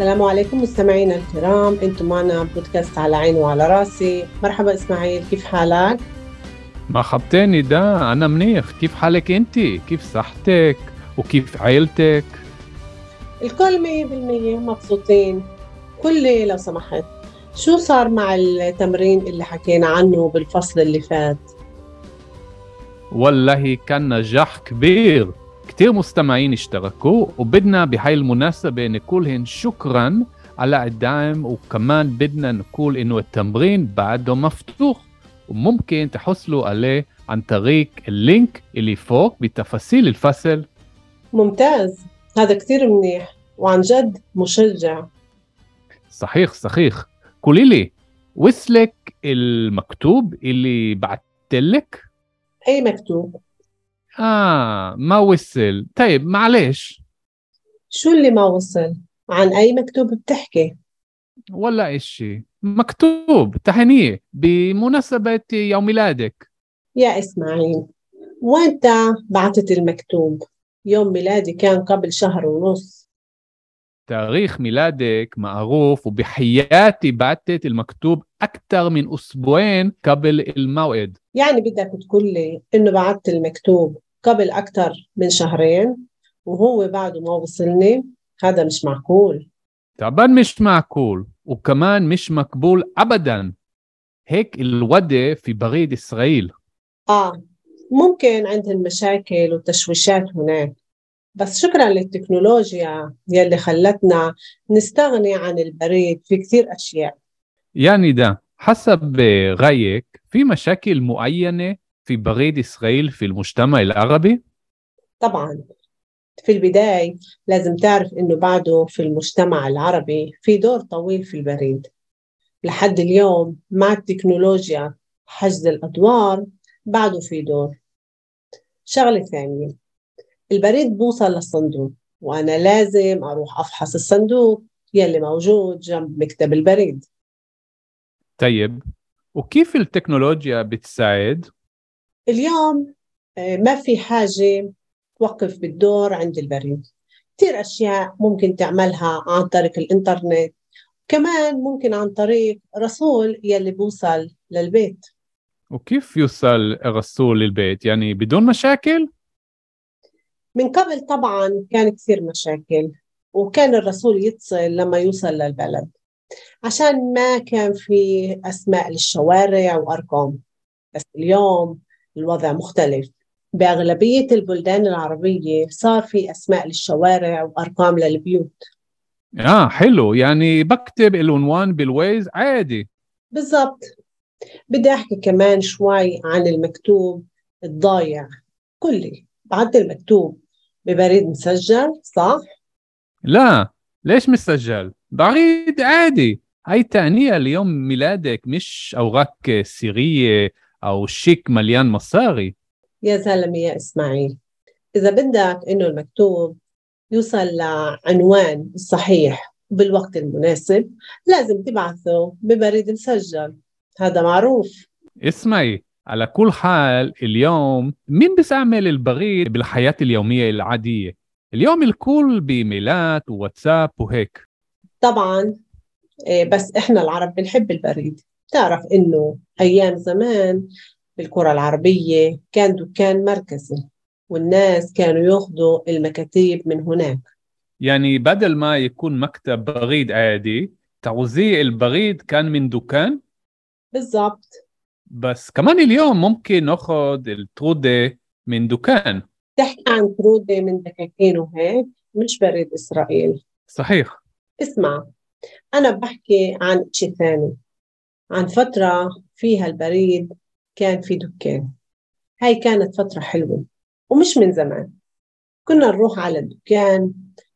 السلام عليكم مستمعينا الكرام. أنتم معنا بودكاست على عيني وعلى راسي. مرحبا إسماعيل كيف حالك؟ مرحبتين نداء أنا منيح. كيف حالك أنت؟ كيف صحتك؟ وكيف عيلتك؟ الكل مية بالمية مبسوطين. لي لو سمحت شو صار مع التمرين اللي حكينا عنه بالفصل اللي فات؟ والله كان نجاح كبير. كتير مستمعين اشتركوا وبدنا بهاي المناسبة نقولهن شكرا على الدعم وكمان بدنا نقول إنه التمرين بعده مفتوح وممكن تحصلوا عليه عن طريق اللينك اللي فوق بتفاصيل الفصل. ممتاز. هذا كتير منيح وعن جد مشجع. صحيح صحيح. قولي لي وصلك المكتوب اللي بعتلك؟ أي مكتوب. آه ما وصل. طيب معلش شو اللي ما وصل؟ عن أي مكتوب بتحكي؟ ولا إشي. مكتوب تهنئة بمناسبة يوم ميلادك. يا إسماعيل وانت بعتت المكتوب؟ يوم ميلادي كان قبل شهر ونص. تاريخ ميلادك معروف وبحياتي بعتت المكتوب أكثر من أسبوعين قبل الموعد. يعني بدك تقول لي إنه بعت المكتوب قبل أكثر من شهرين وهو بعده ما وصلني. هذا مش معقول. طبعا مش معقول وكمان مش مقبول أبدا. هيك الوضع في بريد إسرائيل. آه ممكن عندهم مشاكل وتشويشات هناك. بس شكرا للتكنولوجيا يلي خلتنا نستغني عن البريد في كثير أشياء. يعني ده حسب رأيك في مشاكل معينة في بريد إسرائيل في المجتمع العربي؟ طبعا في البداية لازم تعرف إنه بعده في المجتمع العربي في دور طويل في البريد لحد اليوم مع التكنولوجيا حجز الأدوار بعده في دور شغلة ثانية البريد بوصل للصندوق وأنا لازم أروح أفحص الصندوق يلي موجود جنب مكتب البريد طيب وكيف التكنولوجيا بتساعد؟ اليوم آه، ما في حاجة توقف بالدور عند البريد. كثير أشياء ممكن تعملها عن طريق الإنترنت. كمان ممكن عن طريق رسول يلي بوصل للبيت. وكيف يوصل الرسول للبيت؟ يعني بدون مشاكل؟ من قبل طبعا كان كثير مشاكل وكان الرسول يتصل لما يوصل للبلد. عشان ما كان في أسماء للشوارع وأرقام. بس اليوم الوضع مختلف. بأغلبية البلدان العربية صار في أسماء للشوارع وأرقام للبيوت. آه حلو. يعني بكتب العنوان بالويز عادي. بالضبط. بدي أحكي كمان شوي عن المكتوب الضايع. كلي بعد المكتوب. ببريد مسجل صح؟ لا. ليش مسجل؟ بريد عادي. هاي تهنئة ليوم ميلادك مش أوراق سرية أو شيك مليان مصاري. يا زلمة يا إسماعيل. إذا بدك إنه المكتوب يوصل لعنوان الصحيح بالوقت المناسب لازم تبعثه ببريد مسجل. هذا معروف. اسمعي على كل حال اليوم مين بيستعمل البريد بالحياة اليومية العادية؟ اليوم الكل بإيميلات وواتساب وهيك. طبعا إيه، بس إحنا العرب بنحب البريد. تعرف إنه أيام زمان بالكرة العربية كان دكان مركزي والناس كانوا ياخذوا المكاتيب من هناك. يعني بدل ما يكون مكتب بريد عادي توزيع البريد كان من دكان؟ بالضبط. بس كمان اليوم ممكن ناخذ الترودة من دكان. تحكي عن كرودة من دكاكين وهيك مش بريد إسرائيل. صحيح. اسمع أنا بحكي عن شيء ثاني. عن فترة فيها البريد كان في دكان. هاي كانت فترة حلوة ومش من زمان. كنا نروح على الدكان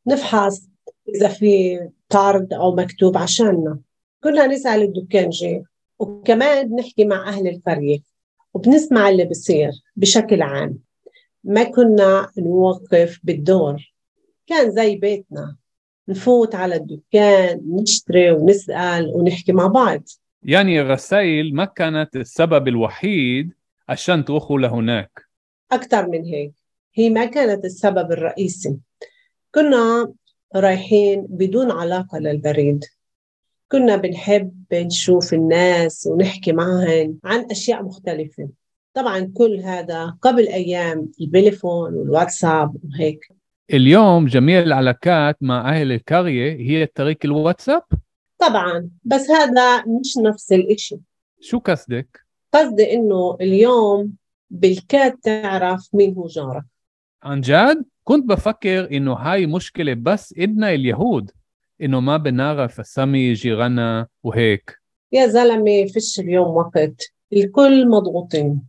نفحص إذا في طارد أو مكتوب عشاننا. كنا نسأل الدكانجي وكمان نحكي مع أهل القرية وبنسمع اللي بصير بشكل عام. ما كنا نوقف بالدور. كان زي بيتنا نفوت على الدكان نشتري ونسأل ونحكي مع بعض. يعني الرسائل ما كانت السبب الوحيد عشان تروحوا لهناك. أكثر من هيك. هي ما كانت السبب الرئيسي. كنا رايحين بدون علاقة للبريد. كنا بنحب نشوف الناس ونحكي معهم عن أشياء مختلفة. طبعا كل هذا قبل أيام البليفون والواتساب وهيك. اليوم جميع العلاقات مع أهل القرية هي طريق الواتساب؟ طبعا بس هذا مش نفس الإشي. شو قصدك؟ قصدي إنه اليوم بالكاد تعرف مين هو جارك. عن جد؟ كنت بفكر إنه هاي مشكلة بس إدنا اليهود إنه ما بنعرف أسامي جيراننا وهيك. يا زلمة فيش اليوم وقت. الكل مضغوطين.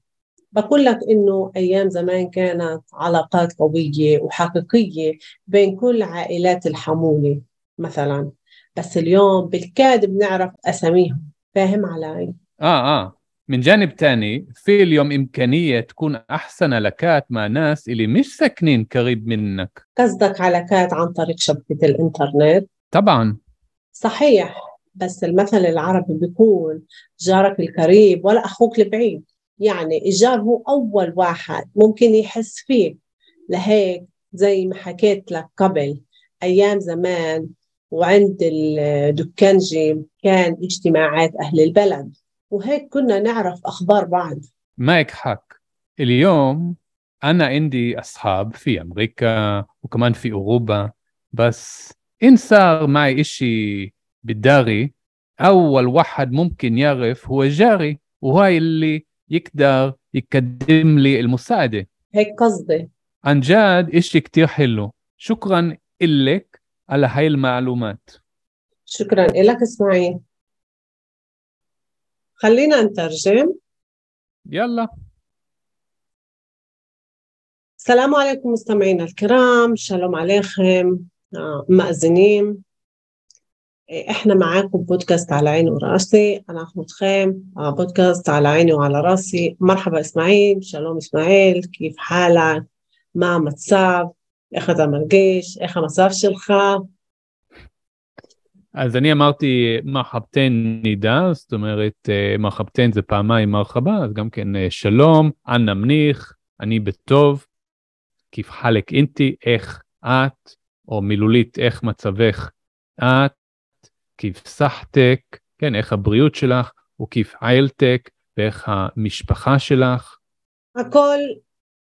بقول لك إنه أيام زمان كانت علاقات قوية وحقيقية بين كل عائلات الحمولة مثلا. بس اليوم بالكاد بنعرف أساميهم فاهم علي؟ آه آه. من جانب تاني في اليوم إمكانية تكون أحسن علاقات مع ناس اللي مش ساكنين قريب منك. قصدك علاقات عن طريق شبكة الإنترنت؟ طبعا. صحيح بس المثل العربي بيقول جارك القريب ولا أخوك البعيد. يعني الجار هو أول واحد ممكن يحس فيه. لهيك زي ما حكيت لك قبل أيام زمان وعند الدكانجي كان اجتماعات أهل البلد. وهيك كنا نعرف أخبار بعض. معك حق اليوم أنا عندي أصحاب في أمريكا وكمان في أوروبا بس إن صار معي إشي بالداري أول واحد ممكن يعرف هو جاري وهاي اللي يقدر يقدم لي المساعدة. هيك قصدي. عن جد إشي كتير حلو. شكرا إلك على هاي المعلومات. شكرا لك إسماعيل. خلينا نترجم. يلا. السلام عليكم مستمعينا الكرام. شالوم عليكم. آه، مأزنين إيه، إحنا معاكم بودكاست على عيني وراسي. أنا أحمد خيم. آه، بودكاست على عيني وعلى راسي. مرحبا إسماعيل. شالوم إسماعيل. كيف حالك؟ ما متصاب؟ איך אתה מרגיש איך המצב שלך? אז אני אמרתי מרחבתן נידה, זאת אומרת אה, מרחבתן זה פעמיים מרחבה, אז גם כן אה, שלום, אנא מניח, אני בטוב, כיף חלק אינטי, איך את, או מילולית, איך מצבך את, כיף סחטק, כן, איך הבריאות שלך, וכיף איילטק, ואיך המשפחה שלך. הכל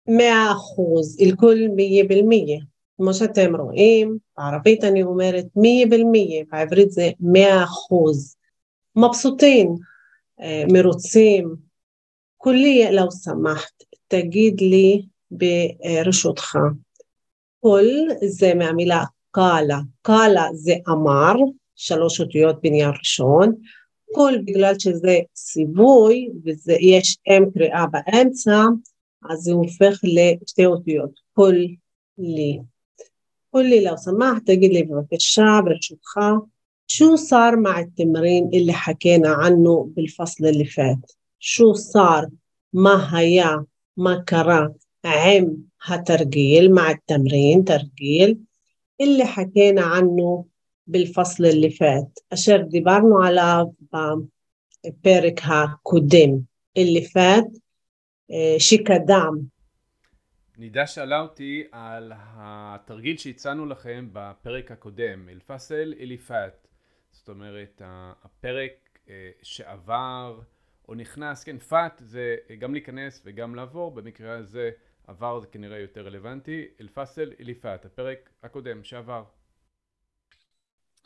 מאה אחוז, אל-כול מיה בלמיה. כמו שאתם רואים, בערבית אני אומרת מיה בלמיה, בעברית זה מאה אחוז. מבסוטים, אה, מרוצים. כולי לא שמחת, תגיד לי ברשותך. כל זה מהמילה קאלה, קאלה זה אמר, שלוש אותיות בניין ראשון, כל בגלל שזה ציווי ויש אם קריאה באמצע, אז זה הופך לשתי אותיות, כל לי. قل لي لو سمحت تجي لي ببكشة برشدخة شو صار مع التمرين اللي حكينا عنه بالفصل اللي فات شو صار ما هيا ما كرا عم هترجيل مع التمرين ترجيل اللي حكينا عنه بالفصل اللي فات أشر دبرنا على بيرك הקודם اللي فات שקדם נידה שאלה אותי על התרגיל שהצענו לכם בפרק הקודם, אל-פאסל אליפאת. זאת אומרת, הפרק שעבר או נכנס, כן, פאט זה גם להיכנס וגם לעבור, במקרה הזה עבר זה כנראה יותר רלוונטי, אל-פאסל אליפאת, הפרק הקודם שעבר.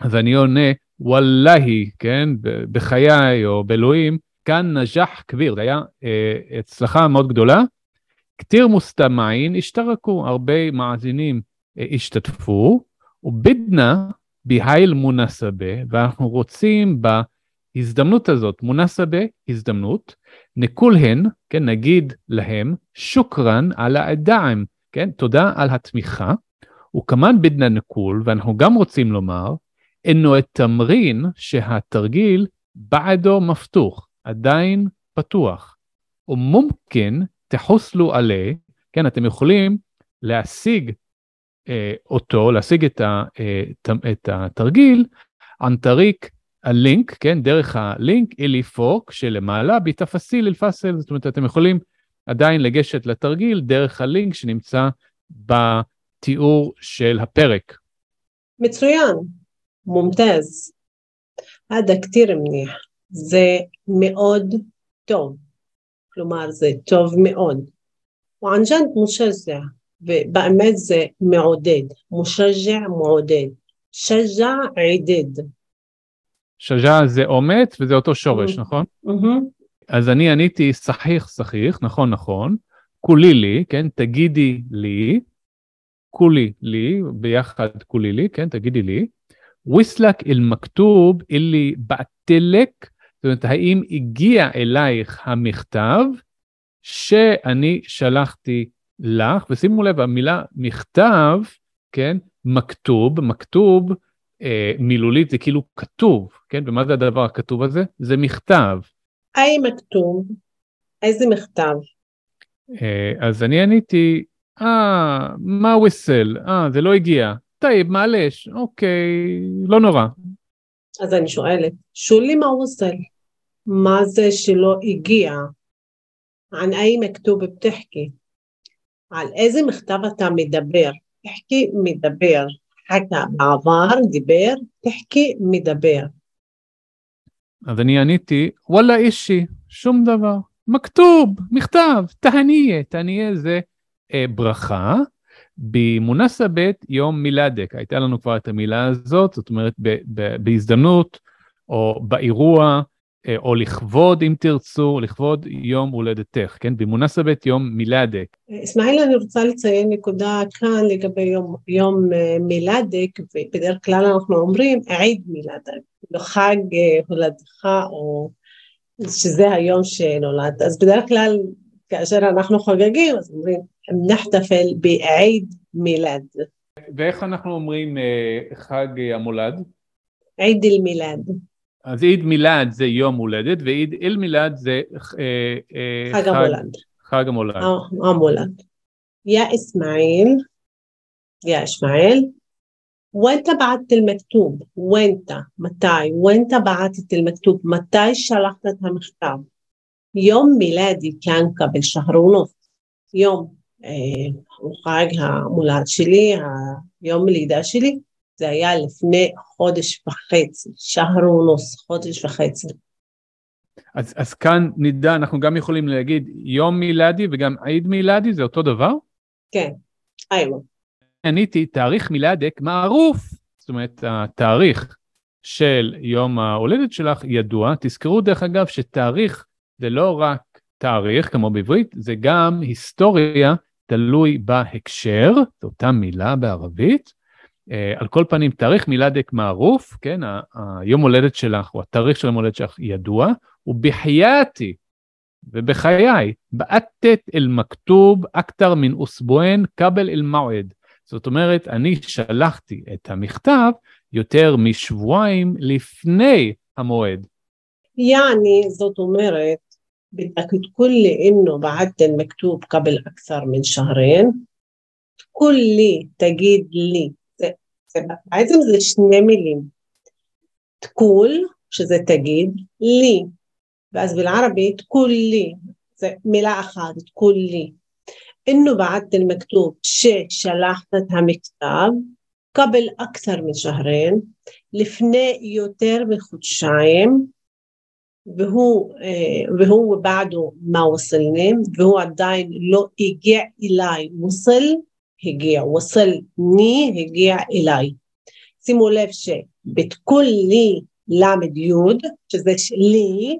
אז אני עונה, וואלהי, כן, בחיי או באלוהים, כאן נג'ח כביר, זה היה אה, הצלחה מאוד גדולה. כתיר מוסתמעין השתרקו, הרבה מאזינים אה, השתתפו, ובדנה בהייל מונסבה, ואנחנו רוצים ההזדמנות הזאת, מונסבה הזדמנות, נקולהן, כן, נגיד להם, שוקרן על העדיים, כן, תודה על התמיכה, וכמן בדנה נקול, ואנחנו גם רוצים לומר, אינו תמרין שהתרגיל בעדו מפתוח, עדיין פתוח. ומומכן תחוסלו עלה, כן, אתם יכולים להשיג אה, אותו, להשיג את, ה, אה, את התרגיל, אנטריק הלינק, כן, דרך הלינק אילי פוק שלמעלה בתפסיל אלפסל, זאת אומרת, אתם יכולים עדיין לגשת לתרגיל דרך הלינק שנמצא בתיאור של הפרק. מצוין, מומתז. هذا كتير منيح זה מאוד טוב, כלומר זה טוב מאוד. וענג'ן מושזע, ובאמת זה מעודד, מושזע מעודד. שג'ע עידד. שג'ע זה אומץ וזה אותו שורש, mm-hmm. נכון? Mm-hmm. אז אני עניתי סחיח סחיח, נכון נכון, כולי לי, כן, תגידי לי, כולי לי, ביחד כולי לי, כן, תגידי לי, ויסלק אל מכתוב אלי בעטלק זאת אומרת, האם הגיע אלייך המכתב שאני שלחתי לך, ושימו לב, המילה מכתב, כן, מכתוב, מכתוב אה, מילולית זה כאילו כתוב, כן, ומה זה הדבר הכתוב הזה? זה מכתב. היי מכתוב, איזה מכתב? אה, אז אני עניתי, אה, מה وصل؟ אה, זה לא הגיע. طيب، معلش, אוקיי, לא נורא. אז אני שואלת, שולי מה וויסל? מה זה שלא הגיע? عن أي مكتوب بتحكي על איזה מכתב אתה מדבר? תחכי מדבר. חכה בעבר, דיבר, תחכי מדבר. אז אני עניתי, וואלה אישי, שום דבר. מכתוב, מכתב, תהניה, תהניה זה אה, ברכה. במונסבת יום מילדק, הייתה לנו כבר את המילה הזאת, זאת אומרת ב, ב, בהזדמנות או באירוע אה, או לכבוד, אם תרצו, לכבוד יום הולדתך, כן? במונסבת יום מילדק. אסמאעיל, אני רוצה לציין נקודה כאן לגבי יום, יום אה, מילדק, ובדרך כלל אנחנו אומרים עיד מילדק, לא חג אה, הולדתך, או שזה היום שנולד. אז בדרך כלל, כאשר אנחנו חוגגים, אז אומרים, נחתפל בעיד מילד. ואיך אנחנו אומרים חג המולד? עיד אל-מילד. אז עיד מילד זה יום הולדת, ועיד אל מילד זה אה, אה, חג המולד. חג המולד. המולד. يا إسماعيل يا إسماعيل وانت بعثت المكتوب وانت متى وانت بعثت المكتوب متى شلحت المكتب يوم ميلادي كان قبل شهر ونص يوم חג המולד שלי, היום הלידה שלי, זה היה לפני חודש וחצי, שהרונוס, חודש וחצי. אז, אז כאן נדע, אנחנו גם יכולים להגיד יום מילדי וגם עיד מילדי, זה אותו דבר? כן, איימו. עניתי, תאריך מילדק מערוף, זאת אומרת, התאריך של יום ההולדת שלך ידוע. תזכרו דרך אגב שתאריך זה לא רק תאריך, כמו בעברית, זה גם היסטוריה, תלוי בהקשר, זו אותה מילה בערבית. Uh, על כל פנים, תאריך מילדק מערוף, כן, היום הולדת שלך, או התאריך של המולדת שלך ידוע, ובחייתי, ובחיי, בעתת אל מכתוב אכתר מן אוסבואן קבל אל מועד. זאת אומרת, אני שלחתי את המכתב יותר משבועיים לפני המועד. יעני, זאת אומרת, بدك تقول لي انه بعت المكتوب قبل اكثر من شهرين تقول لي تجيد لي בעצם זה שני מילים. תקול, שזה תגיד, לי, ואז بالعربي תקול לי, זה מילה אחת, תקול לי. إنه بعثت المكتوب ששלחת את המכתב قبل أكثر من شهرين לפני יותר מחודשיים והוא, אה, והוא בעדו מאוסלנים והוא עדיין לא הגיע אליי, ווסל הגיע, ווסל ני הגיע אליי. שימו לב שבתקול לי למד יוד, שזה שלי,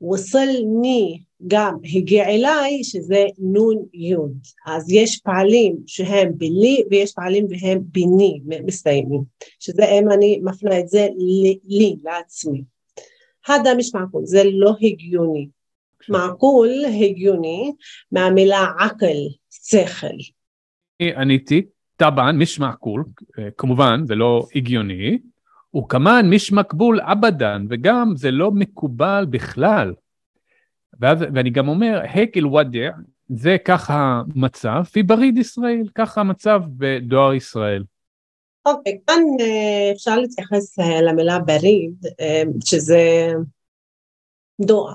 ווסל ני גם הגיע אליי, שזה נון יוד. אז יש פעלים שהם בלי ויש פעלים והם בני, מסתיימים, שזה אם אני מפנה את זה לי לעצמי. هذا مش معقول זה לא הגיוני. معقول הגיוני מהמילה עקל, שכל. עניתי, טבען, מיש מעקול, כמובן, זה לא הגיוני, וכמובן מיש מקבול אבדן, וגם זה לא מקובל בכלל. ואז, ואני גם אומר, הקל ודע, זה ככה המצב, פי בריד ישראל, ככה המצב בדואר ישראל. אוקיי, כאן אה, אפשר להתייחס אה, למילה בריד, אה, שזה דואר.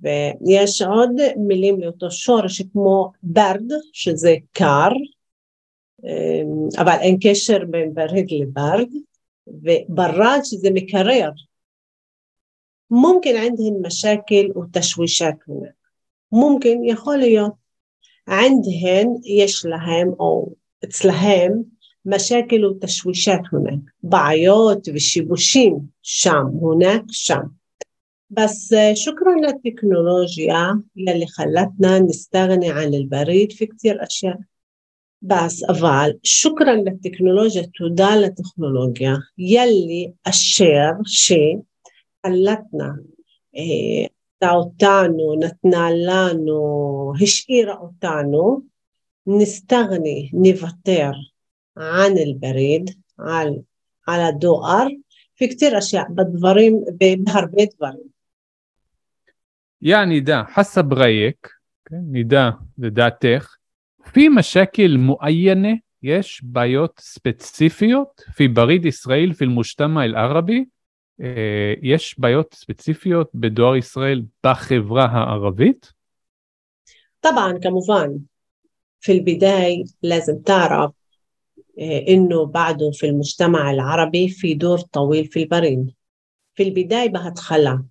ויש עוד מילים לאותו שורש כמו ברד, שזה קר, אבל אין קשר בין בריד לברד, וברד שזה מקרר. מומקין ענדהן משקל ותשווישת הונק. מומקין יכול להיות. ענדהן יש להם או אצלהם مشاكل وتشويشات هناك בעיות ושיבושים שם, هناك שם بس شكرا للتكنولوجيا يلي خلتنا نستغني عن البريد في كتير أشياء بس أفعل شكرا للتكنولوجيا تدال للتكنولوجيا يلي الشير شيء خلتنا إيه אותנו, נתנה לנו, השאירה אותנו, נסתגני, נוותר عن البريد على على الدوار. في كثير اشياء بدورين بهربيت دفرين يعني ده حسب رايك נידע לדעתך, פי משקל מועיינה יש בעיות ספציפיות? פי בריד ישראל, פי אל-מושתמא אל-ערבי, יש בעיות ספציפיות בדואר ישראל בחברה הערבית? طبعا כמובן. في البداية لازم تعرف إنه بعده في المجتمع العربي في دور طويل في البريد. في البداية بهتخلى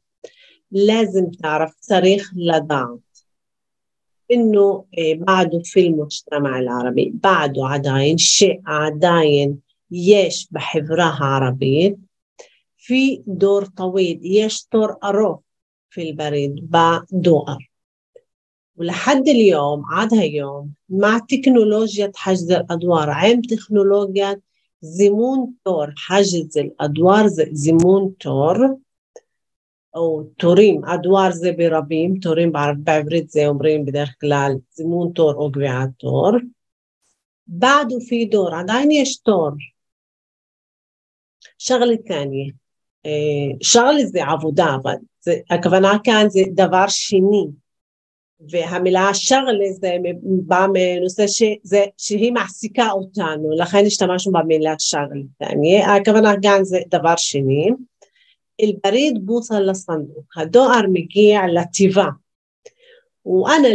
لازم تعرف صريخ لدعت إنه بعده في المجتمع العربي بعده عداين شيء عداين يش بحفرها عربية. في دور طويل يش دور أروف في البريد بدوار ولحد اليوم عاد هاليوم مع تكنولوجيا حجز الأدوار عم تكنولوجيا زيمون تور حجز الأدوار زيمون تور أو تورين أدوار زي بربيم تورين بعبريت زي אומרים בדרך כלל זימון תור או קביעת תור. بعده في دور عدين יש תור. شغلة ثانية شغلة זה עבודה אבל זה, הכוונה כאן זה דבר שני והמילה שרלה זה בא מנושא שזה, שהיא מעסיקה אותנו, לכן השתמשנו במילה שרלה. הכוונה גם זה דבר שני. البريد بوصل للصندوق الدولار مجيع لتيفا وانا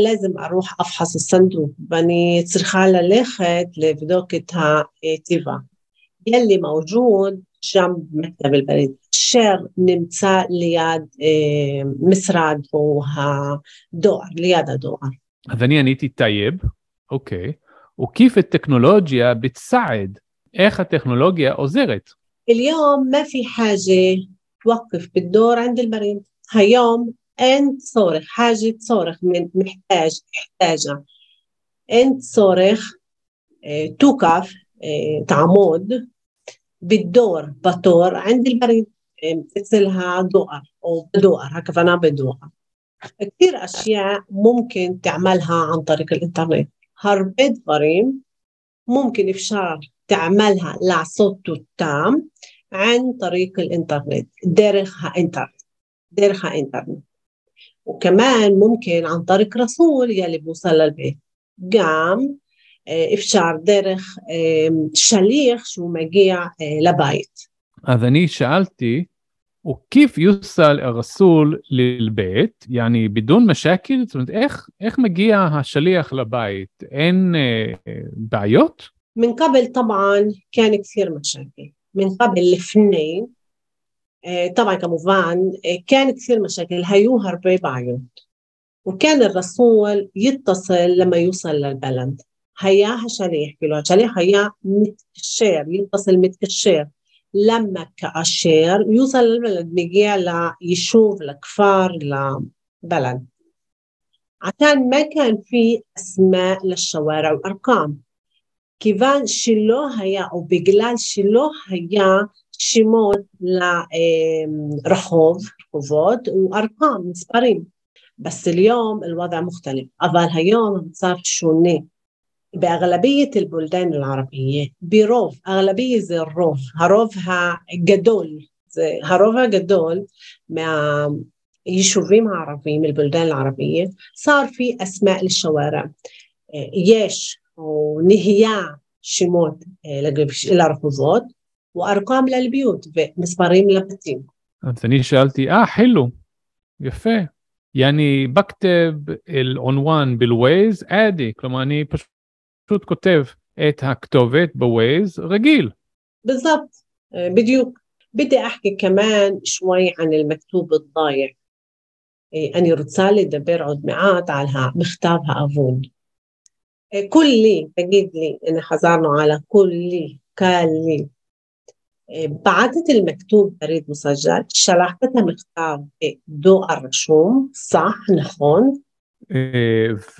ארוח אף افحص الصندوق ואני צריכה ללכת לבדוק את הטבעה. يلي موجود جنب مكتب البريد אשר נמצא ליד אה, משרד או הדואר, ליד הדואר. אז אני עניתי טייב, אוקיי, וכיף التكنولوجيا بتساعد איך הטכנולוגיה עוזרת. اليوم ما في حاجة توقف بالدور عند البريد هيوم أنت صارخ حاجة صارخ من محتاج محتاجة أنت صارخ اه توقف اه تعمود بالدور بطور عند البريد إيه، مثلها دقر أو بدقر هكذا فانا بدقر. كثير أشياء ممكن تعملها عن طريق الإنترنت. هربة دغريم ممكن إفشار تعملها لصوته التام عن طريق الإنترنت. دارخها إنترنت دارخها إنترنت. وكمان ممكن عن طريق رسول يلي بوصل للبيت. قام إيه، إفشار دارخ إيه، شليخ شو مجيع لبيت אז אני שאלתי, וכיף יוסל הרסול ללבית, יעני בדון משקל, זאת אומרת, איך, איך מגיע השליח לבית? אין אה, בעיות? من قبل طبعا كان كثير مشاكل من قبل الفنين طبعا كمובן كان كثير مشاكل هيوهر بعيون وكان الرسول يتصل لما يوصل للبلد هيا شليح كيلو شليح هيا متكشر يتصل متكشر لما كأشير يوصل للبلد مجيء ليشوف لكفار لبلد عشان ما كان في أسماء للشوارع وأرقام كيفان שלא היה, או בגלל שלא היה שמות לרחוב, רחובות وأرقام מספרים بس اليوم الوضع مختلف אבל היום המצב שונה بأغلبية البلدان العربية بروف أغلبية زي الروف. هروفها جدول هروفها جدول مع يشوفين عربي من البلدان العربية. صار في أسماء للشوارع. ياش ونهيا شموت آه، لرفوزات وأرقام للبيوت بمسمارين لبتين فاني سألتي آه حلو. يفه. يعني بكتب العنوان بالويز عادي. كلما أني بس פשוט כותב את הכתובת בווייז רגיל. بالضبط بדיוק. بدي أحكي كمان شوي عن المكتوب الضايع. أنا רוצה לדבר עוד מעט על המכתב האבוד. كلي تجيب لي أنا חזרנו على كلي كالي. بعثت المكتوب بريد مسجل שלחת את המכתב בדואר רשום, صح, נכון?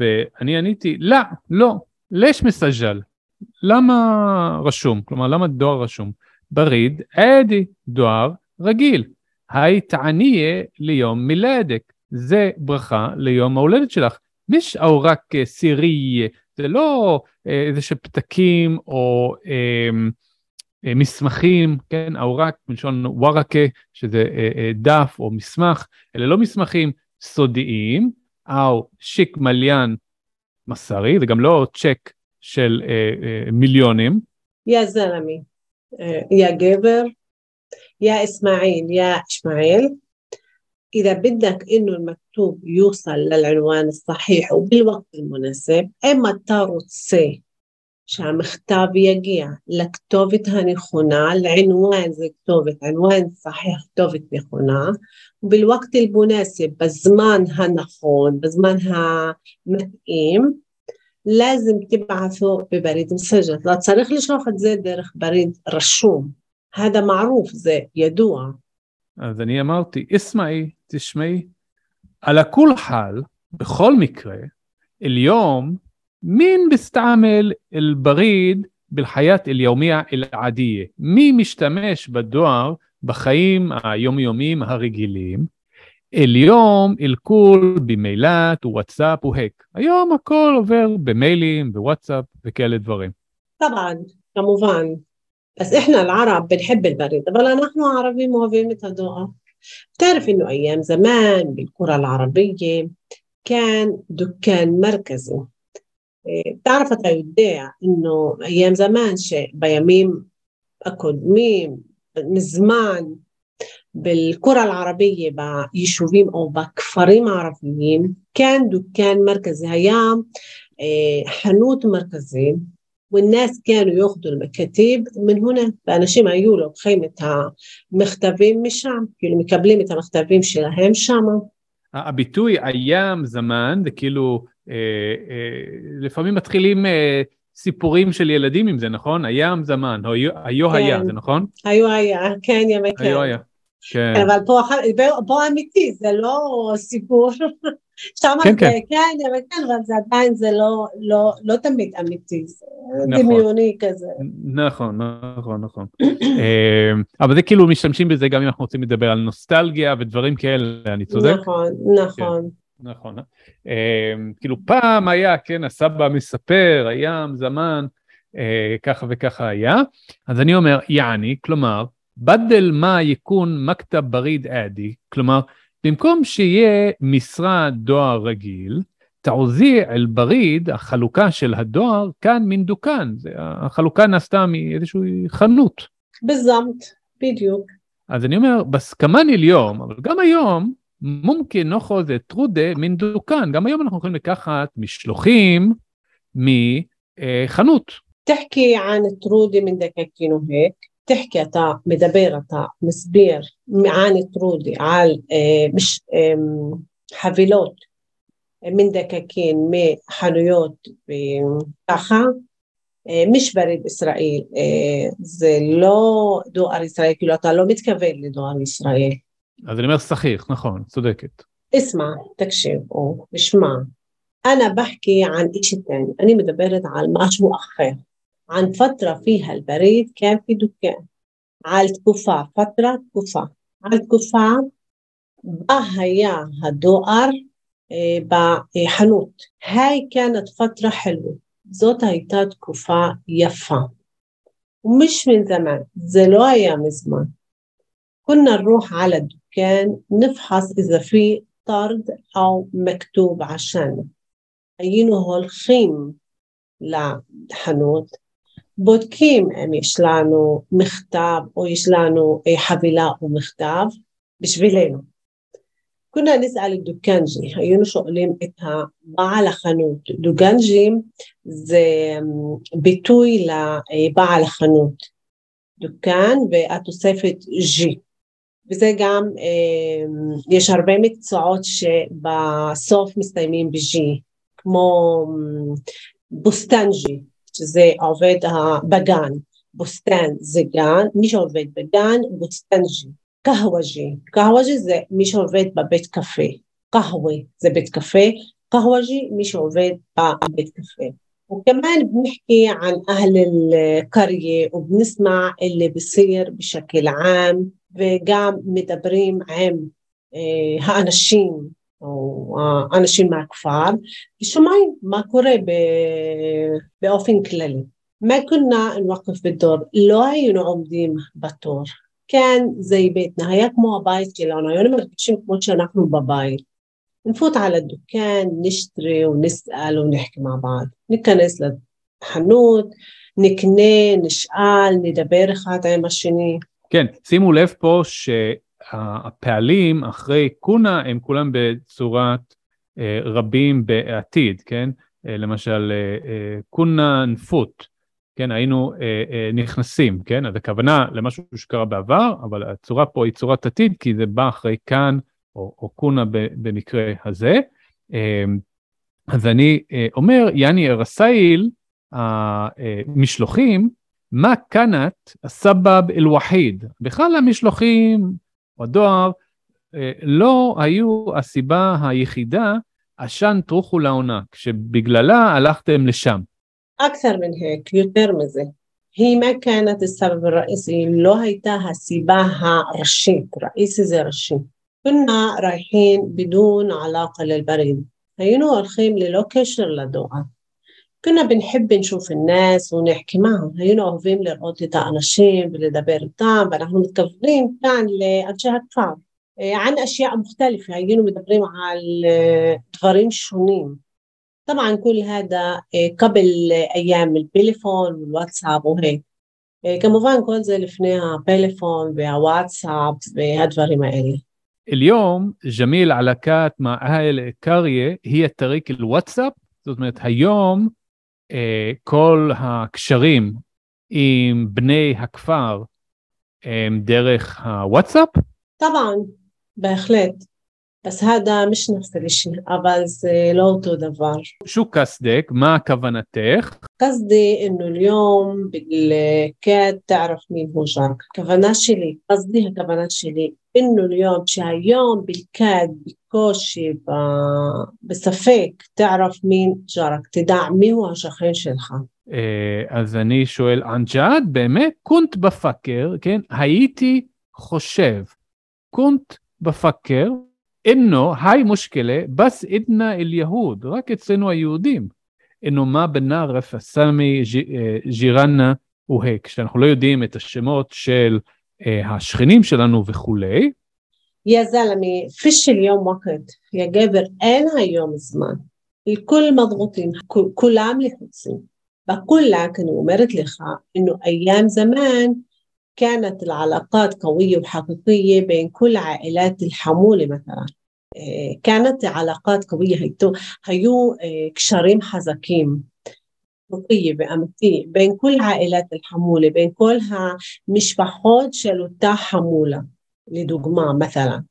ואני עניתי, לא, לא, לש מסג'ל? למה רשום? כלומר, למה דואר רשום? בריד עדי, דואר רגיל. היי תעניה ליום מילדק. זה ברכה ליום ההולדת שלך. מיש אורק סירי, זה לא אה, איזה שפתקים או אמ, אה, מסמכים, כן, אורק מלשון ווארקה, שזה אה, אה, דף או מסמך, אלה לא מסמכים סודיים, או שיק מליין מסרי, זה גם לא צ'ק של אה, אה, מיליונים. יא זלמי, יא גבר, יא אסמאעיל, יא אשמעאל, إذا بدك إنه المكتوب يوصل للعنوان الصحيح وبالوقت المناسب إما تروتسي שהמכתב יגיע לכתובת הנכונה, לענואן זה כתובת, ענואן صحيح כתובת נכונה, ובלווקת אל-מונסב, בזמן הנכון, בזמן המתאים, لازم تبعثه ببريد مسجل, לא צריך לשלוח את זה דרך בריד רשום, هذا معروف, זה ידוע. אז אני אמרתי, אסמעי, תשמעי, על הכול חל, בכל מקרה, اليوم مين بيستعمل البريد بالحياة اليومية العادية מי משתמש בדואר בחיים היומיומיים הרגילים اليوم الكل במילת וואטסאפ והק. היום הכל עובר במיילים, בוואטסאפ וכאלה דברים. طبعا, כמובן. بس احنا العرب بنحب البريد، بلا نحن عربيين مهوبين بالتدوء. بتعرف انه ايام زمان بالقرى العربيه كان دكان مركزي תערף אתה יודע, נו, היה זמן שבימים הקודמים, מזמן, בלקור אל ערבייה, ביישובים או בכפרים הערביים, כן דוקן כן, מרכזי, הים, אה, חנות מרכזי, ונס כן יוכדו למכתיב מנהונה, ואנשים היו לוקחים את המכתבים משם, כאילו מקבלים את המכתבים שלהם שמה. הביטוי הים זמן, זה כאילו לפעמים מתחילים אה, סיפורים של ילדים עם זה, נכון? איים זמן, היו כן. היה, זה נכון? היו היה, כן ימי כן. היו היה. כן. אבל פה, פה אמיתי, זה לא סיפור. שם כן, כן. כן, כן, אבל זה עדיין זה לא, לא, לא תמיד אמיתי, זה נכון. דמיוני כזה. נכון, נכון, נכון. אה, אבל זה כאילו משתמשים בזה גם אם אנחנו רוצים לדבר על נוסטלגיה ודברים כאלה, אני צודק? נכון, נכון. נכון. אה? אמ, כאילו פעם היה, כן, הסבא מספר, הים, זמן, אה, ככה וככה היה. אז אני אומר, יעני, כלומר, בדל מה יקון מקטה בריד עדי, כלומר, במקום שיהיה משרד דואר רגיל, תעוזי אל בריד, החלוקה של הדואר, כאן מן דוכן, החלוקה נעשתה מאיזושהי חנות. בזמת, בדיוק. אז אני אומר, בסכמני ליום, אבל גם היום, מומקין נוחו זה טרודה מן דוכן. גם היום אנחנו יכולים לקחת משלוחים מחנות. تحكي عن ترودي من دكاكين وهيك تحكي אתה מדבר, אתה מסביר عن ترودي על אה, מש, אה, חבילות من דקקין מחנויות ככה, אה, מש בריד ישראל, אה, זה לא דואר ישראל, כאילו אתה לא מתכוון לדואר ישראל. אז אני אומר סחיח, נכון, צודקת. اسمع تكشف أو اسمع أنا بحكي عن إشي تاني أنا مدبرت على مشروع آخر عن فترة فيها البريد كان في دكان על תקופה, פטרה תקופה, על תקופה בה היה הדואר בחנות. היי كانت فترة حلوة. זאת הייתה תקופה יפה. ومش من زمان, זה לא היה מזמן. كنا نروح على الدكان نفحص إذا في طرد أو مكتوب عشان היינו הולכים לחנות, בודקים אם יש לנו מכתב או יש לנו חבילה או מכתב בשבילנו. كنا نسأل الدكانجي היינו שואלים את בעל החנות. דוגנג'ים זה ביטוי לבעל החנות. דוכן והתוספת ג'י. וזה גם, יש הרבה מקצועות שבסוף מסתיימים בג'י, כמו בוסטנג'י, שזה עובד בגן, בוסטן זה גן, מי שעובד בגן, בוסטנג'י. קהווג'י, קהווג'י זה מי שעובד בבית קפה, קהווי זה בית קפה, קהווג'י מי שעובד בבית קפה. وكمان بنحكي عن أهل القرية وبنسمع اللي بصير بشكل عام וגם מדברים עם אה, האנשים או אה, האנשים מהכפר ושומעים מה קורה ב, באופן כללי. מה קונה אל-וקף בדור? לא היינו עומדים בתור. כן, זה בהתנהג כמו הבית שלנו, היינו מרגישים כמו שאנחנו בבית. נפוט על الدكان נשטרי ונסאל ونحكي مع ניכנס לחנות, נקנה, נשאל, נדבר אחד עם השני. כן, שימו לב פה שהפעלים אחרי קונה הם כולם בצורת אה, רבים בעתיד, כן? אה, למשל, אה, קונה נפוט, כן, היינו נכנסים, כן? אז הכוונה למשהו שקרה בעבר, אבל הצורה פה היא צורת עתיד, כי זה בא אחרי כאן, או, או קונה במקרה הזה. אז אני אומר, יאני רסאיל, המשלוחים, מה קנת הסבב אל-וחיד? בכלל המשלוחים או הדואר אה, לא היו הסיבה היחידה עשן טרוכו לעונה, כשבגללה הלכתם לשם. אקסר מנהק, יותר מזה. היא מה קנת הסבב אל-ראיסי, לא הייתה הסיבה הראשית, ראיסי זה ראשי. כולנו רייחין בדון עלאקה ללבריד. היינו הולכים ללא קשר לדואר. كنا بنحب نشوف الناس ونحكي معهم. هيون אוהבים לראות نشيم האנשים ולדבר איתם ואנחנו מתכוונים כאן לאנשי הכפר عن أشياء مختلفة. هينو مدبرين على דברים شونين طبعا كل هذا إيه، قبل أيام البيليفون والواتساب وهيك. كمובן כל זה לפני הפלאפון והוואטסאפ והדברים האלה. اليوم جميل علاقات مع أهل القرية هي طريق الواتساب. זאת אומרת, היום אה, כל הקשרים עם בני הכפר הם דרך הוואטסאפ? טוב, בהחלט. אז הדה משנפת לשי, אבל זה לא אותו דבר. שו קסדק, מה כוונתך? قصدي انه اليوم بالكاد تعرف مين هو جارك كفانا شلي قصديها كفانا شلي انه اليوم شهاليوم بالكاد بكوشي بسفك تعرف مين جارك تدع מי הוא השכן שלך. אה, אז אני שואל, אנג'אד, באמת? קונט בפאקר, כן? הייתי חושב. קונט בפאקר. إنه هاي مشكلة بس إدنا اليهود רק אצלנו היהודים. إنه ما بنعرف أسامي جيراننا وهيك, שאנחנו לא יודעים את השמות של השכנים שלנו וכולי. يا زلمة فيش اليوم وقت يا جابر אין היום זמן. الكل مضغوطين كلام לחוצים. بقول لك أنا אומרת לך إنه أيام زمان كانت العلاقات قوية وحقيقية بين كل عائلات الحمولة مثلا كانت علاقات قوية هيتو هيو קשרים חזקים חוקי ואמיתי בין כל عائلات الحمولة בין כל המשפחות של אותה חמולה לדוגמה مثلا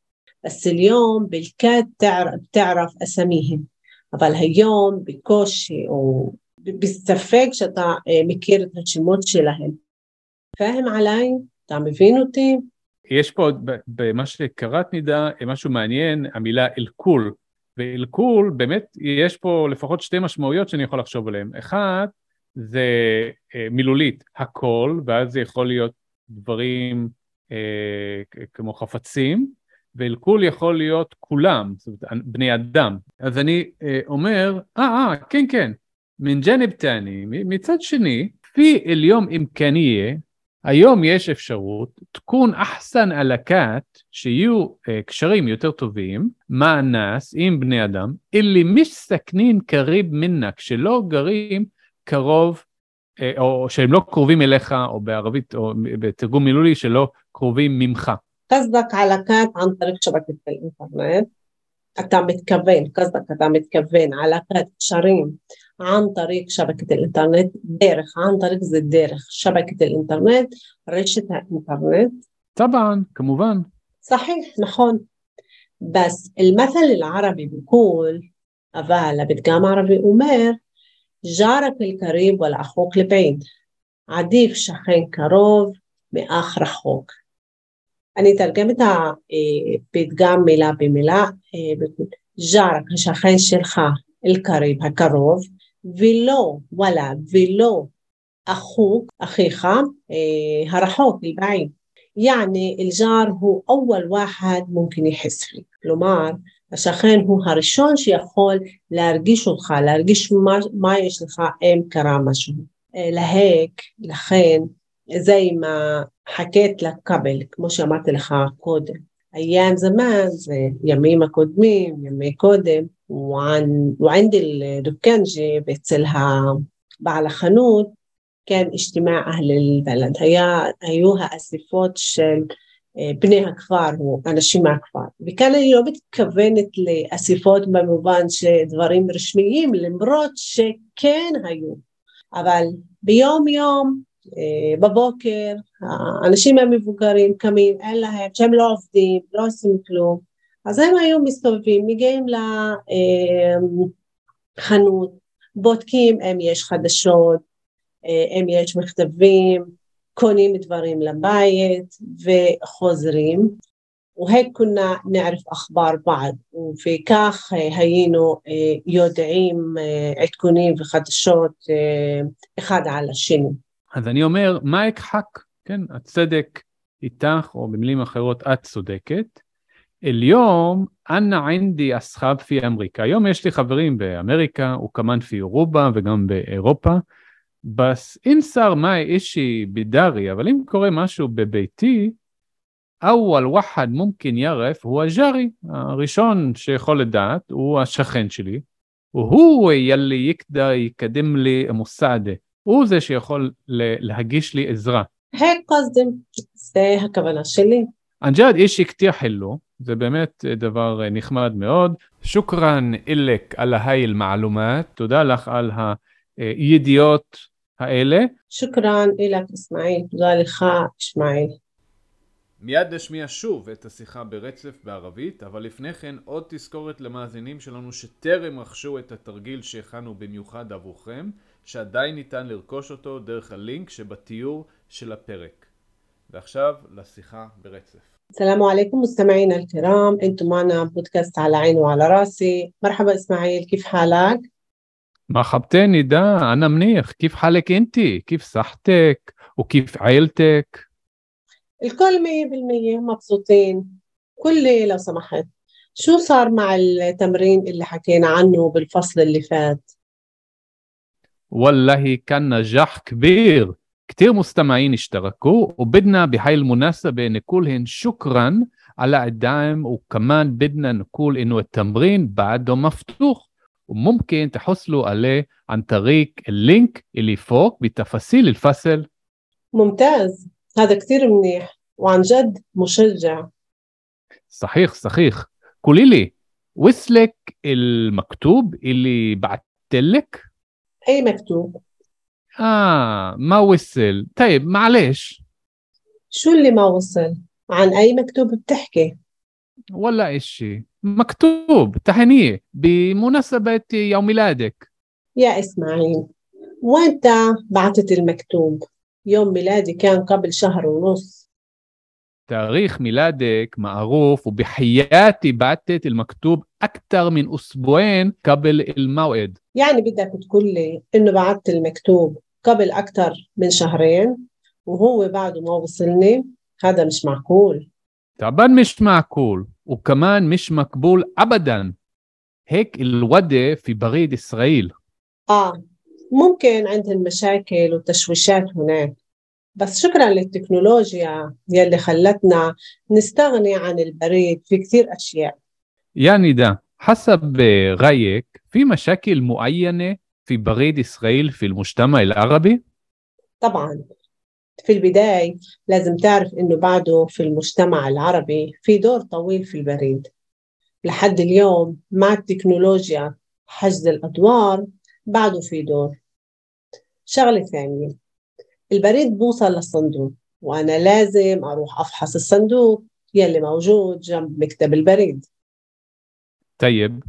بس اليوم بالكاد تعرف, بتعرف أساميهم אבל היום בקושי או בספק שאתה מכיר את השמות שלהם פהם עליי? אתה מבין אותי? יש פה במה שקראת נידה משהו מעניין, המילה אלקול. ואלקול, באמת יש פה לפחות שתי משמעויות שאני יכול לחשוב עליהן. אחת, זה מילולית, הכל, ואז זה יכול להיות דברים אה, כמו חפצים, ואלקול יכול להיות כולם, זאת אומרת, בני אדם. אז אני אה, אומר, אה, אה, כן, כן, מן ג'נב תעני, מצד שני, פי אל-יום אימכניה, היום יש אפשרות, תקון אחסן עלקת, שיהיו uh, קשרים יותר טובים, מאנס עם בני אדם, אלי מסתכנין קריב מנה, כשלא גרים קרוב, uh, או שהם לא קרובים אליך, או בערבית, או בתרגום מילולי, שלא קרובים ממך. قصدك علاقات عن طريق شبكة الإنترنت אתה מתכוון, קסדק, אתה מתכוון, עלקת קשרים عن طريق شبكة الإنترنت دارخ عن طريق זה דרך شبكة الإنترنت רשת האינטרנט طبعا כמובן صحيح נכון بس المثل العربي بيقول אבל بتقام عربي أمير جارك القريب والأخوك البعيد عديف شخين كروف מאח أخوك אני אתרגם את הפתגם מילה במילה, ג'ארק, השכן שלך, אל-קריב, הקרוב, ולא וואלה ולא أخوك أخيك אה, הרחוק אלבעין. יעני الجار هو أول واحد ممكن يحس فيه כלומר השכן הוא הראשון שיכול להרגיש אותך, להרגיש מה, מה יש לך אם קרה משהו. אה, להק, לכן, זה עם החכת לקבל, כמו שאמרתי לך קודם. איים זמן זה ימים הקודמים, ימי קודם, وعند الدكانجي אצל בעל החנות, כן, اجتماع أهل البلد, היה, היו האספות של בני הכפר או אנשים מהכפר. וכאן אני לא מתכוונת לאספות במובן שדברים רשמיים, למרות שכן היו. אבל ביום יום בבוקר, האנשים המבוגרים קמים, אין להם, שהם לא עובדים, לא עושים כלום, אז הם היו מסתובבים, מגיעים לחנות, בודקים אם יש חדשות, אם יש מכתבים, קונים דברים לבית וחוזרים. وهيك كنا نعرف أخبار بعض וכך היינו יודעים עדכונים וחדשות אחד על השני. אז אני אומר, מה אכחק? כן, הצדק איתך, או במילים אחרות, את צודקת. אליום, אנא עינדי אסחב פי אמריקה. היום יש לי חברים באמריקה, וכמן פי אירובה וגם באירופה. בס אינסר מאי אישי בידרי, אבל אם קורה משהו בביתי, אוול וחד מומקין ירף הוא הג'ארי, הראשון שיכול לדעת, הוא השכן שלי, והוא ילי יקדה יקדם לי מוסעדה. הוא זה שיכול להגיש לי עזרה. זה הכוונה שלי. אנג'אד אישי כתיר חילו, זה באמת דבר נחמד מאוד. שוכרן אילק על ההי אל-מעלומת, תודה לך על הידיעות האלה. שוכרן אילק אסמאעיל, תודה לך אסמאעיל. מיד נשמיע שוב את השיחה ברצף בערבית, אבל לפני כן עוד תזכורת למאזינים שלנו שטרם רכשו את התרגיל שהכנו במיוחד עבורכם. שעדיין ניתן לרכוש אותו דרך הלינק שבתיאור של הפרק. ועכשיו לשיחה ברצף. السلام عليكم مستمعينا الكرام. أنتم معنا بودكاست على عيني وعلى راسي. مرحبا إسماعيل كيف حالك؟ مرحبتين نداء أنا منيح. كيف حالك انت؟ كيف صحتك؟ وكيف عيلتك؟ الكل مية بالمية مبسوطين. كل لو سمحت شو صار مع التمرين اللي حكينا عنه بالفصل اللي فات؟ والله كان نجاح كبير. كتير مستمعين اشتركوا وبدنا بهاي المناسبة نقولهن شكرا على الدعم وكمان بدنا نقول إنه التمرين بعده مفتوح وممكن تحصلوا عليه عن طريق اللينك اللي فوق بتفاصيل الفصل. ممتاز. هذا كتير منيح وعن جد مشجع. صحيح صحيح. قولي لي وصلك المكتوب اللي بعتلك؟ أي مكتوب. آه ما وصل طيب معلش شو اللي ما وصل؟ عن أي مكتوب بتحكي؟ ولا إشي مكتوب تهنئة بمناسبة يوم ميلادك يا إسماعيل وأنت بعتت المكتوب؟ يوم ميلادي كان قبل شهر ونص تاريخ ميلادك معروف وبحياتي بعتت المكتوب أكثر من أسبوعين قبل الموعد يعني بدك تقول لي إنه بعت المكتوب قبل أكثر من شهرين وهو بعده ما وصلني. هذا مش معقول. تعبان مش معقول وكمان مش مقبول أبدا. هيك الوضع في بريد إسرائيل. آه ممكن عندهم مشاكل وتشويشات هناك. بس شكرا للتكنولوجيا يلي خلتنا نستغني عن البريد في كثير أشياء. يعني ده حسب رأيك في مشاكل معينة في بريد إسرائيل في المجتمع العربي؟ طبعا في البداية لازم تعرف إنه بعده في المجتمع العربي في دور طويل في البريد لحد اليوم مع التكنولوجيا حجز الأدوار بعده في دور شغلة ثانية البريد بوصل للصندوق وأنا لازم أروح أفحص الصندوق يلي موجود جنب مكتب البريد طيب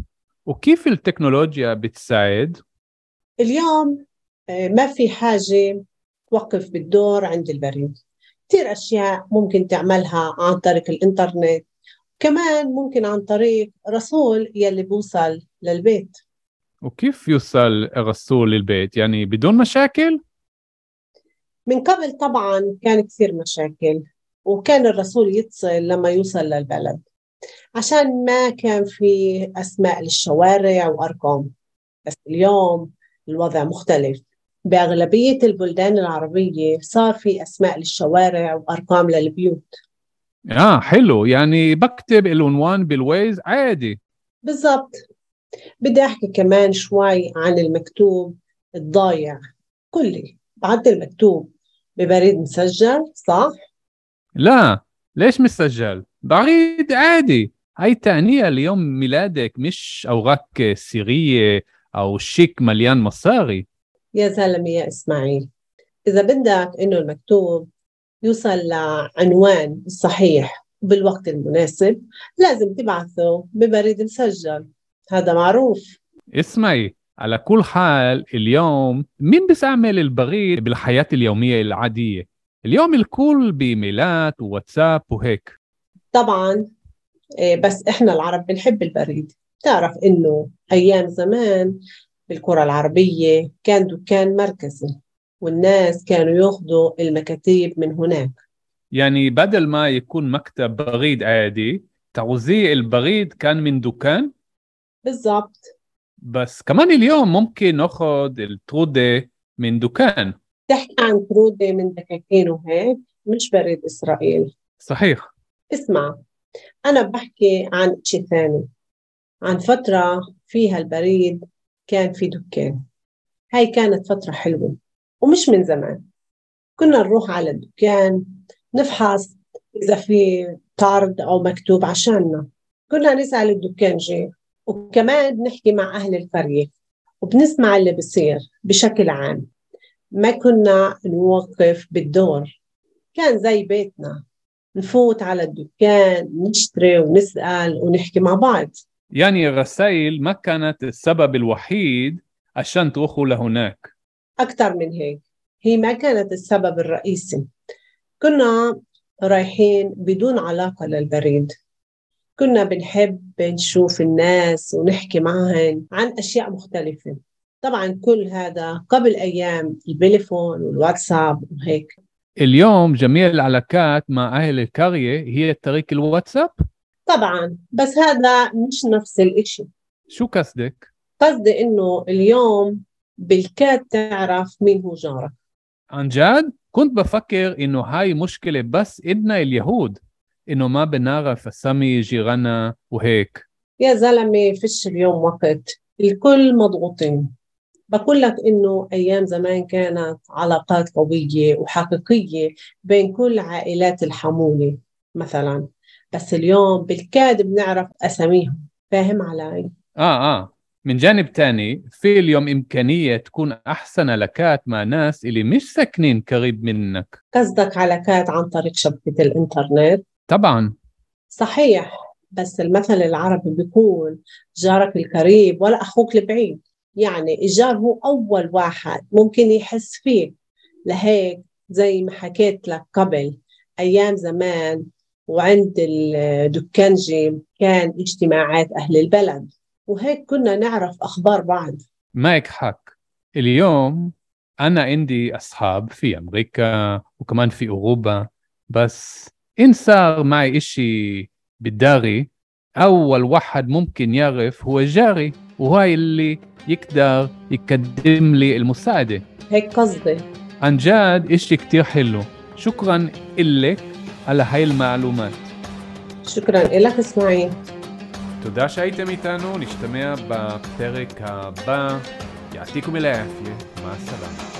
وكيف التكنولوجيا بتساعد؟ اليوم آه، ما في حاجة توقف بالدور عند البريد. كثير أشياء ممكن تعملها عن طريق الإنترنت. كمان ممكن عن طريق رسول يلي بوصل للبيت. وكيف يوصل الرسول للبيت؟ يعني بدون مشاكل؟ من قبل طبعا كان كثير مشاكل وكان الرسول يتصل لما يوصل للبلد. عشان ما كان في أسماء للشوارع وأرقام. بس اليوم الوضع مختلف. بأغلبية البلدان العربية صار في أسماء للشوارع وأرقام للبيوت. آه حلو. يعني بكتب العنوان بالويز عادي. بالضبط. بدي أحكي كمان شوي عن المكتوب الضايع. كلي بعد المكتوب. ببريد مسجل صح؟ لا. ليش مسجل؟ بريد عادي. هاي تهنئة ليوم ميلادك مش أوراق سرية أو شيك مليان مصاري. يا زلمة يا إسماعيل. إذا بدك إنه المكتوب يوصل لعنوان الصحيح بالوقت المناسب لازم تبعثه ببريد مسجل. هذا معروف. اسمعي على كل حال اليوم مين بيستعمل البريد بالحياة اليومية العادية؟ اليوم الكل بإيميلات وواتساب وهيك. طبعا إيه، بس إحنا العرب بنحب البريد. تعرف إنه أيام زمان بالكرة العربية كان دكان مركزي والناس كانوا ياخذوا المكاتيب من هناك. يعني بدل ما يكون مكتب بريد عادي توزيع البريد كان من دكان؟ بالضبط. بس كمان اليوم ممكن ناخذ الترودة من دكان. تحكي عن كرودة من دكاكين وهيك مش بريد إسرائيل. صحيح. اسمع أنا بحكي عن شيء ثاني. عن فترة فيها البريد كان في دكان. هاي كانت فترة حلوة ومش من زمان. كنا نروح على الدكان نفحص إذا في طرد أو مكتوب عشاننا. كنا نسأل الدكانجي وكمان نحكي مع أهل القرية وبنسمع اللي بصير بشكل عام. ما كنا نوقف بالدور كان زي بيتنا. نفوت على الدكان نشتري ونسأل ونحكي مع بعض. يعني الرسائل ما كانت السبب الوحيد عشان تروحوا لهناك. أكثر من هيك. هي ما كانت السبب الرئيسي. كنا رايحين بدون علاقة للبريد. كنا بنحب نشوف الناس ونحكي معهم عن أشياء مختلفة. طبعا كل هذا قبل أيام البليفون والواتساب وهيك. اليوم جميع العلاقات مع أهل القرية هي طريق الواتساب؟ طبعا بس هذا مش نفس الإشي. شو قصدك؟ قصدي إنه اليوم بالكاد تعرف مين هو جارك. عن جد؟ كنت بفكر إنه هاي مشكلة بس إدنا اليهود إنه ما بنعرف أسامي جيراننا وهيك. يا زلمة فيش اليوم وقت. الكل مضغوطين. بقول لك إنه أيام زمان كانت علاقات قوية وحقيقية بين كل عائلات الحمولة مثلا. بس اليوم بالكاد بنعرف أساميهم فاهم علي؟ آه آه. من جانب تاني في اليوم إمكانية تكون أحسن علاقات مع ناس اللي مش ساكنين قريب منك. قصدك علاقات عن طريق شبكة الإنترنت؟ طبعا. صحيح. بس المثل العربي بيقول جارك القريب ولا أخوك البعيد. يعني الجار هو أول واحد ممكن يحس فيه. لهيك زي ما حكيت لك قبل أيام زمان وعند الدكانجي كان اجتماعات أهل البلد. وهيك كنا نعرف أخبار بعض. معك حق اليوم أنا عندي أصحاب في أمريكا وكمان في أوروبا بس إن صار معي إشي بالداري أول واحد ممكن يعرف هو جاري وهاي اللي يقدر يقدم لي المساعدة. هيك قصدي. عن جد إشي كتير حلو. شكرا إلك. על ההי מעלומת. שוכרן, אלך אסמאעיל. תודה שהייתם איתנו, נשתמע בפרק הבא. יעתיקו מלאפיה, מה הסלאם.